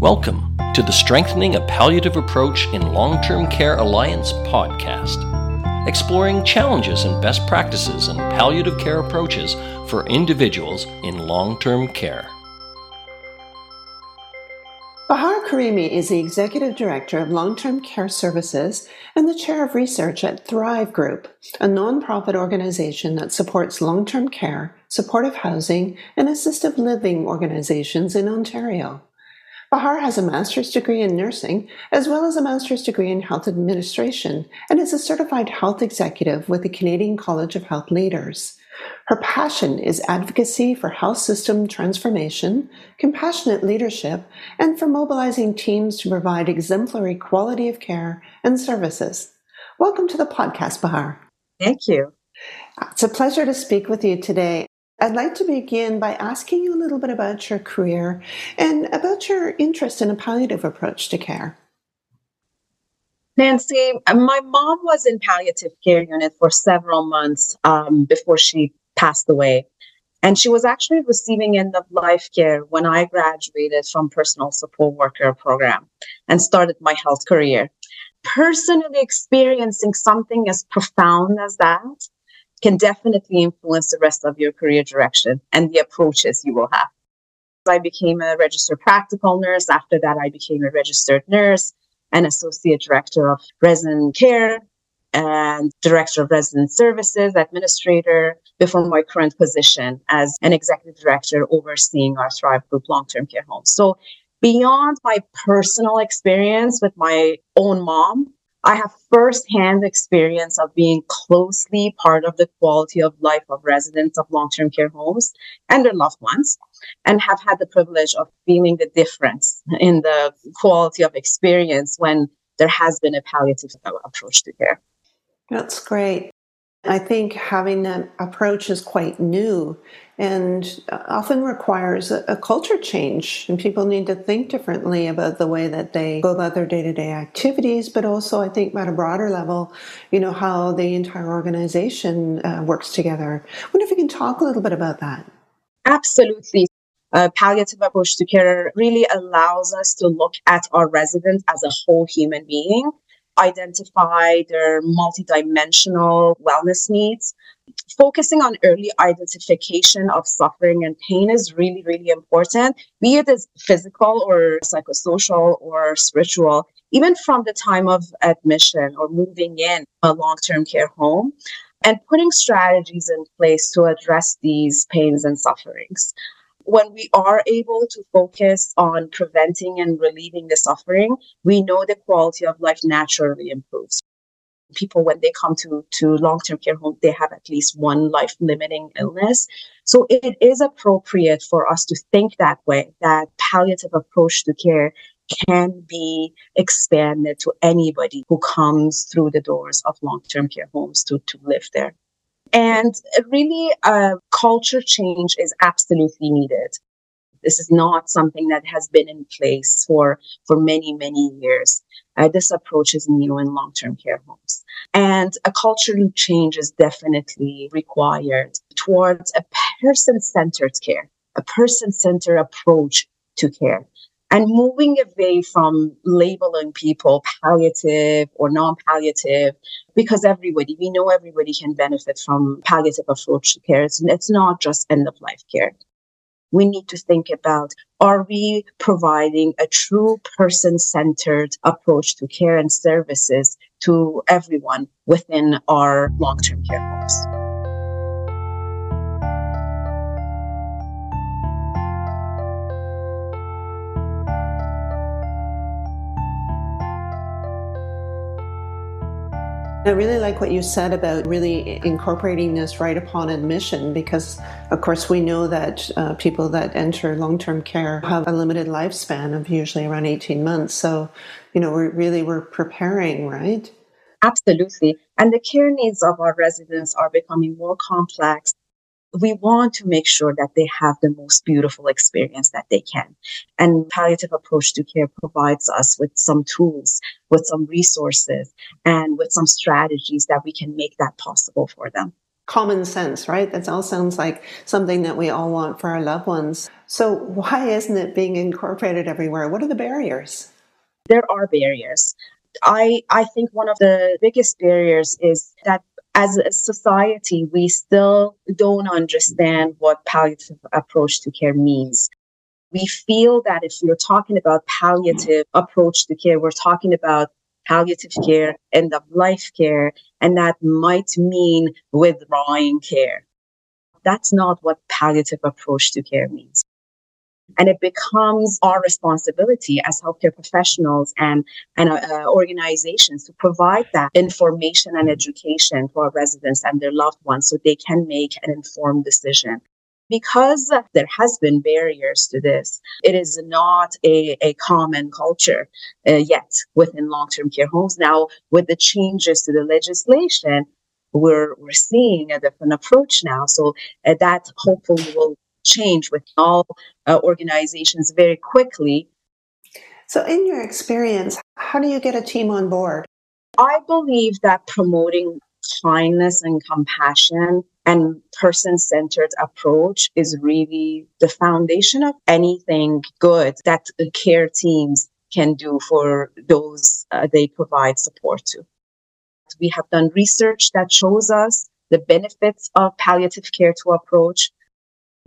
Welcome to the Strengthening a Palliative Approach in Long Term Care Alliance podcast, exploring challenges and best practices in palliative care approaches for individuals in long term care. Bahar Karimi is the Executive Director of Long Term Care Services and the Chair of Research at Thrive Group, a nonprofit organization that supports long term care, supportive housing, and assistive living organizations in Ontario. Bahar has a master's degree in nursing as well as a master's degree in health administration and is a certified health executive with the Canadian College of Health Leaders. Her passion is advocacy for health system transformation, compassionate leadership, and for mobilizing teams to provide exemplary quality of care and services. Welcome to the podcast, Bahar. Thank you. It's a pleasure to speak with you today. I'd like to begin by asking you a little bit about your career and about your interest in a palliative approach to care. Nancy, my mom was in palliative care unit for several months um, before she passed away. And she was actually receiving end of life care when I graduated from personal support worker program and started my health career. Personally experiencing something as profound as that can definitely influence the rest of your career direction and the approaches you will have. I became a registered practical nurse. After that, I became a registered nurse and associate director of resident care and director of resident services, administrator, before my current position as an executive director overseeing our Thrive Group long term care homes. So, beyond my personal experience with my own mom, I have firsthand experience of being closely part of the quality of life of residents of long term care homes and their loved ones, and have had the privilege of feeling the difference in the quality of experience when there has been a palliative approach to care. That's great. I think having that approach is quite new and often requires a, culture change. And people need to think differently about the way that they go about their day to day activities, but also, I think, at a broader level, you know, how the entire organization uh, works together. I wonder if you can talk a little bit about that. Absolutely. A palliative approach to care really allows us to look at our residents as a whole human being identify their multidimensional wellness needs. Focusing on early identification of suffering and pain is really, really important, be it as physical or psychosocial or spiritual, even from the time of admission or moving in a long term care home and putting strategies in place to address these pains and sufferings when we are able to focus on preventing and relieving the suffering, we know the quality of life naturally improves. People, when they come to, to long term care home, they have at least one life limiting illness. So it is appropriate for us to think that way, that palliative approach to care can be expanded to anybody who comes through the doors of long term care homes to, to live there. And really, a culture change is absolutely needed. This is not something that has been in place for, for many, many years. Uh, this approach is new in long term care homes. And a cultural change is definitely required towards a person centered care, a person centered approach to care and moving away from labeling people palliative or non-palliative because everybody we know everybody can benefit from palliative approach to care. It's, it's not just end of life care. We need to think about are we providing a true person centered approach to care and services to everyone within our long term care homes I really like what you said about really incorporating this right upon admission because, of course, we know that uh, people that enter long term care have a limited lifespan of usually around 18 months. So, you know, we're really we're preparing, right? Absolutely. And the care needs of our residents are becoming more complex we want to make sure that they have the most beautiful experience that they can. And palliative approach to care provides us with some tools, with some resources, and with some strategies that we can make that possible for them. common sense, right? That all sounds like something that we all want for our loved ones. So, why isn't it being incorporated everywhere? What are the barriers? There are barriers. I, I think one of the biggest barriers is that as a society, we still don't understand what palliative approach to care means. We feel that if we're talking about palliative approach to care, we're talking about palliative care, end of life care, and that might mean withdrawing care. That's not what palliative approach to care means. And it becomes our responsibility as healthcare professionals and, and uh, organizations to provide that information and education to our residents and their loved ones so they can make an informed decision. Because there has been barriers to this it is not a, a common culture uh, yet within long-term care homes. Now with the changes to the legislation we're we're seeing a different approach now. So uh, that hopefully will change with all uh, organizations very quickly so in your experience how do you get a team on board i believe that promoting kindness and compassion and person centered approach is really the foundation of anything good that care teams can do for those uh, they provide support to. We have done research that shows us the benefits of palliative care to approach.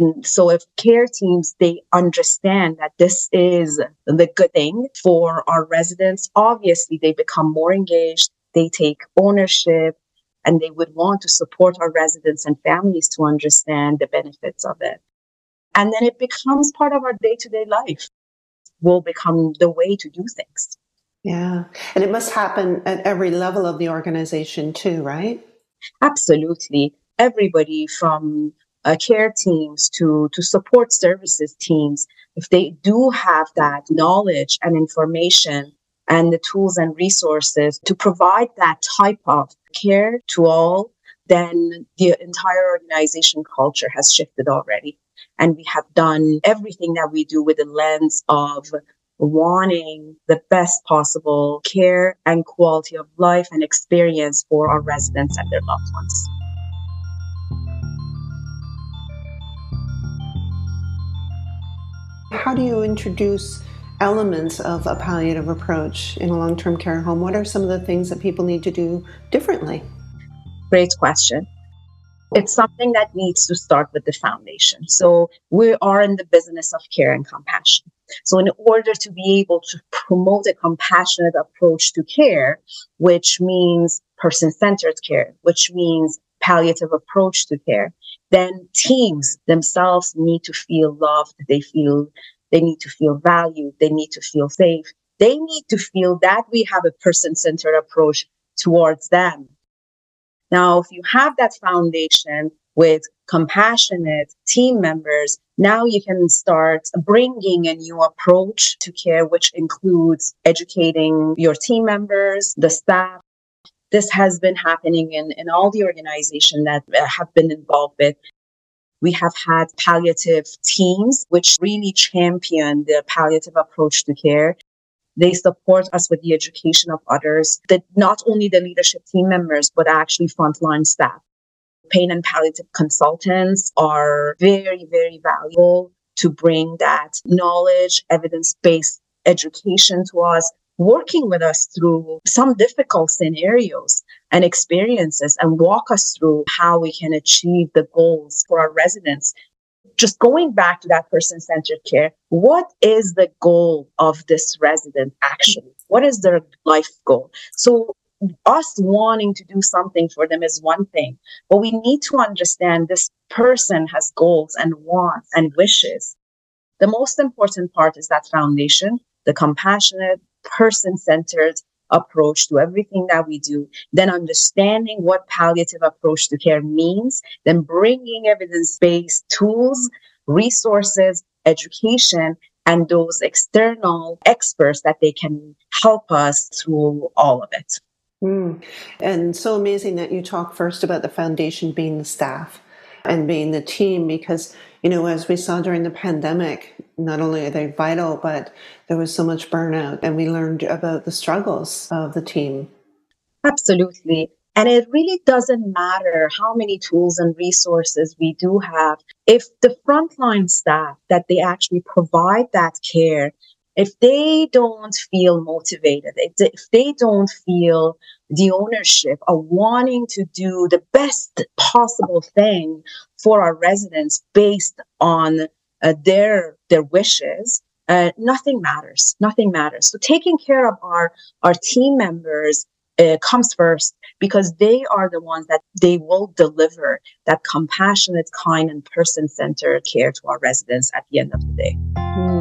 And so if care teams, they understand that this is the good thing for our residents, obviously they become more engaged. They take ownership and they would want to support our residents and families to understand the benefits of it. And then it becomes part of our day to day life, will become the way to do things. Yeah. And it must happen at every level of the organization, too, right? Absolutely. Everybody from uh, care teams to, to support services teams, if they do have that knowledge and information and the tools and resources to provide that type of care to all, then the entire organization culture has shifted already. And we have done everything that we do with the lens of wanting the best possible care and quality of life and experience for our residents and their loved ones. How do you introduce elements of a palliative approach in a long term care home? What are some of the things that people need to do differently? Great question. It's something that needs to start with the foundation. So, we are in the business of care and compassion. So, in order to be able to promote a compassionate approach to care, which means person centered care, which means palliative approach to care, then teams themselves need to feel loved. They feel they need to feel valued. They need to feel safe. They need to feel that we have a person centered approach towards them. Now, if you have that foundation with compassionate team members, now you can start bringing a new approach to care, which includes educating your team members, the staff. This has been happening in, in all the organizations that uh, have been involved with we have had palliative teams, which really champion the palliative approach to care. They support us with the education of others, that not only the leadership team members, but actually frontline staff. Pain and palliative consultants are very, very valuable to bring that knowledge, evidence based education to us working with us through some difficult scenarios and experiences and walk us through how we can achieve the goals for our residents. Just going back to that person centered care, what is the goal of this resident actually? What is their life goal? So us wanting to do something for them is one thing, but we need to understand this person has goals and wants and wishes. The most important part is that foundation, the compassionate, person centered approach to everything that we do, then understanding what palliative approach to care means, then bringing evidence based tools, resources, education, and those external experts that they can help us through all of it. Mm. And so amazing that you talk first about the foundation being the staff and being the team because you know as we saw during the pandemic not only are they vital but there was so much burnout and we learned about the struggles of the team absolutely And it really doesn't matter how many tools and resources we do have. If the frontline staff that they actually provide that care, if they don't feel motivated, if they don't feel the ownership of wanting to do the best possible thing for our residents based on uh, their their wishes, uh, nothing matters. Nothing matters. So taking care of our our team members uh, comes first because they are the ones that they will deliver that compassionate, kind, and person centered care to our residents at the end of the day.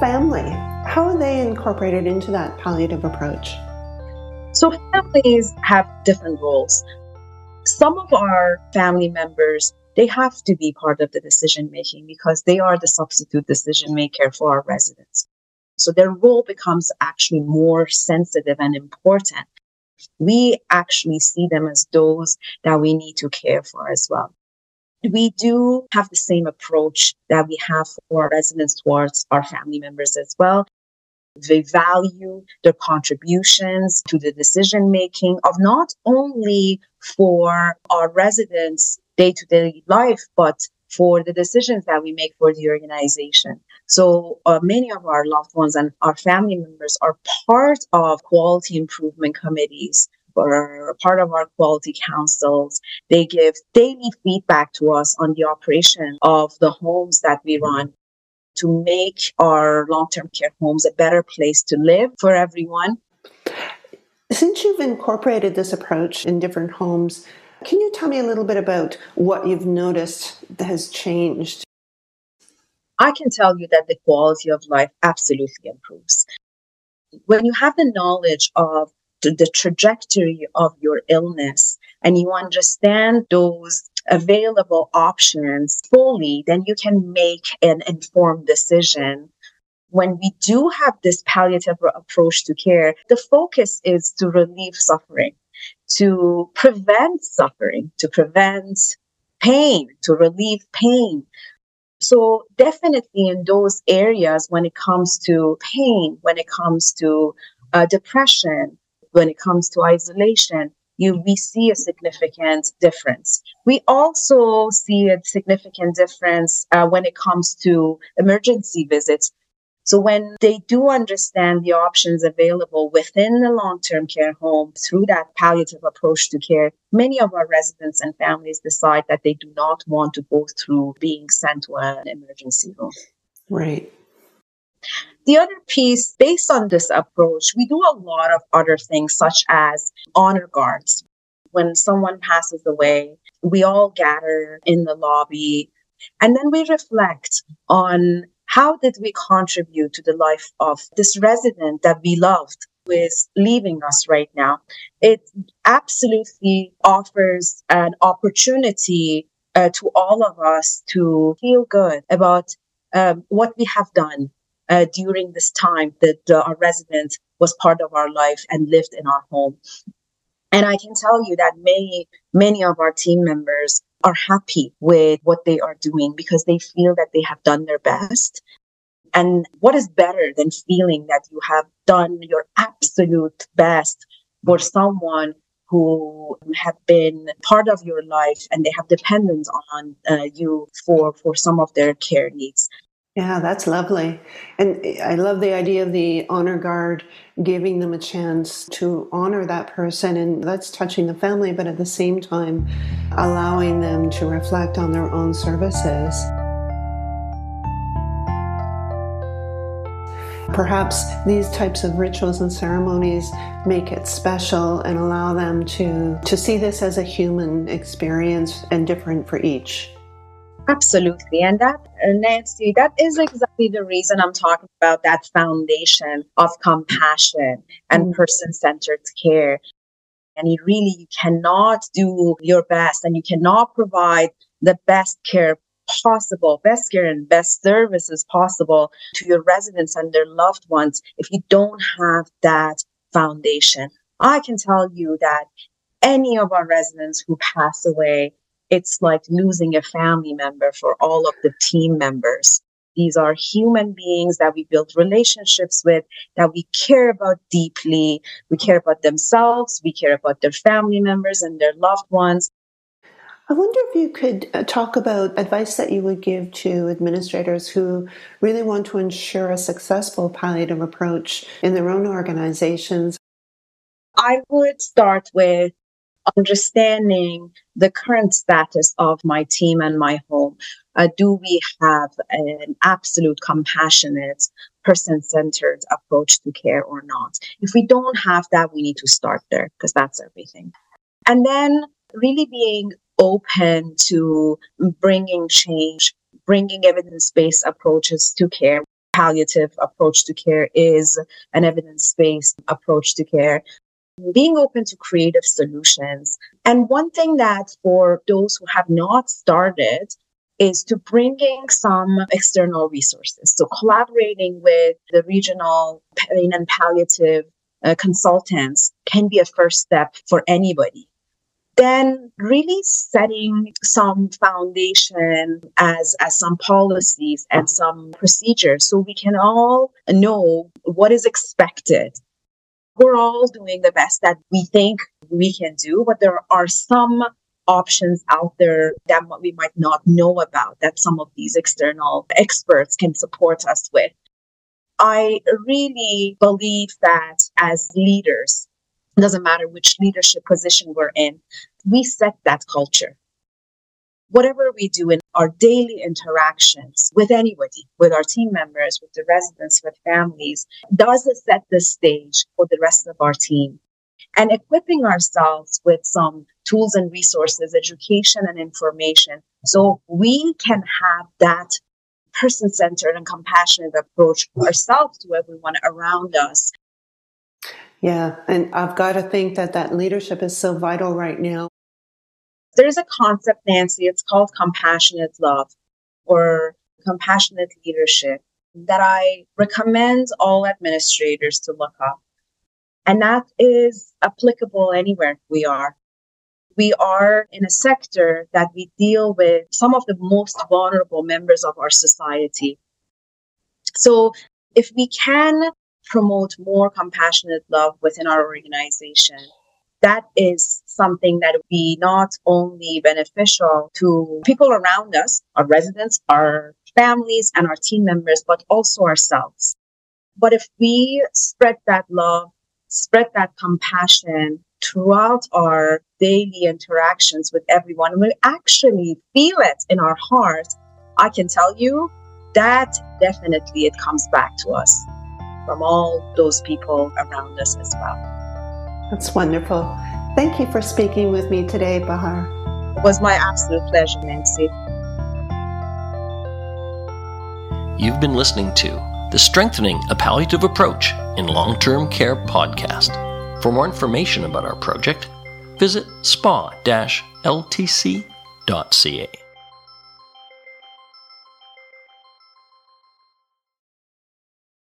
Family? How are they incorporated into that palliative approach? So, families have different roles. Some of our family members they have to be part of the decision making because they are the substitute decision maker for our residents. So their role becomes actually more sensitive and important. We actually see them as those that we need to care for as well. We do have the same approach that we have for our residents towards our family members as well. They value their contributions to the decision making of not only for our residents day to day life, but for the decisions that we make for the organization. So uh, many of our loved ones and our family members are part of quality improvement committees or part of our quality councils. They give daily feedback to us on the operation of the homes that we run to make our long-term care homes a better place to live for everyone. Since you've incorporated this approach in different homes, can you tell me a little bit about what you've noticed that has changed? I can tell you that the quality of life absolutely improves. When you have the knowledge of the, trajectory of your illness and you understand those available options fully, then you can make an informed decision when we do have this palliative approach to care, the focus is to relieve suffering to prevent suffering, to prevent pain, to relieve pain. So, definitely in those areas, when it comes to pain, when it comes to uh, depression, when it comes to isolation, you we see a significant difference. We also see a significant difference uh, when it comes to emergency visits so when they do understand the options available within the long-term care home through that palliative approach to care, many of our residents and families decide that they do not want to go through being sent to an emergency room. Right. The other piece, based on this approach, we do a lot of other things, such as honor guards. When someone passes away, we all gather in the lobby and then we reflect on how did we contribute to the life of this resident that we loved who is leaving us right now? It absolutely offers an opportunity uh, to all of us to feel good about um, what we have done uh, during this time that uh, our resident was part of our life and lived in our home. And I can tell you that many, many of our team members are happy with what they are doing because they feel that they have done their best. And what is better than feeling that you have done your absolute best for someone who have been part of your life and they have dependence on uh, you for, for some of their care needs. Yeah, that's lovely. And I love the idea of the honor guard giving them a chance to honor that person. And that's touching the family, but at the same time, allowing them to reflect on their own services. Perhaps these types of rituals and ceremonies make it special and allow them to, to see this as a human experience and different for each. Absolutely. And that, uh, Nancy, that is exactly the reason I'm talking about that foundation of compassion and mm. person centered care. And you really you cannot do your best and you cannot provide the best care possible, best care and best services possible to your residents and their loved ones if you don't have that foundation. I can tell you that any of our residents who pass away it's like losing a family member for all of the team members. These are human beings that we build relationships with, that we care about deeply. We care about themselves, we care about their family members and their loved ones. I wonder if you could uh, talk about advice that you would give to administrators who really want to ensure a successful palliative approach in their own organizations. I would start with understanding the current status of my team and my home. Uh, do we have an absolute compassionate, person centered approach to care or not? If we don't have that, we need to start there because that's everything. And then really being open to bringing change, bringing evidence based approaches to care. Palliative approach to care is an evidence based approach to care being open to creative solutions. And one thing that for those who have not started is to bringing some external resources. So collaborating with the regional pain and palliative uh, consultants can be a first step for anybody. Then really setting some foundation as, as some policies and some procedures so we can all know what is expected we're all doing the best that we think we can do, but there are some options out there that we might not know about that some of these external experts can support us with. I really believe that as leaders, doesn't matter which leadership position we're in, we set that culture whatever we do in our daily interactions with anybody, with our team members, with the residents, with families, does set the stage for the rest of our team. And equipping ourselves with some tools and resources, education and information, so we can have that person centered and compassionate approach ourselves to everyone around us. Yeah, and I've got to think that that leadership is so vital right now there's a concept, Nancy, it's called compassionate love or compassionate leadership that I recommend all administrators to look up. And that is applicable anywhere we are. We are in a sector that we deal with some of the most vulnerable members of our society. So if we can promote more compassionate love within our organization, that is something that would be not only beneficial to people around us, our residents, our families, and our team members, but also ourselves. But if we spread that love, spread that compassion throughout our daily interactions with everyone, and we actually feel it in our heart, I can tell you that definitely it comes back to us from all those people around us as well. That's wonderful. Thank you for speaking with me today, Bahar. It was my absolute pleasure, Nancy. You've been listening to the Strengthening a Palliative Approach in Long Term Care podcast. For more information about our project, visit spa-ltc.ca.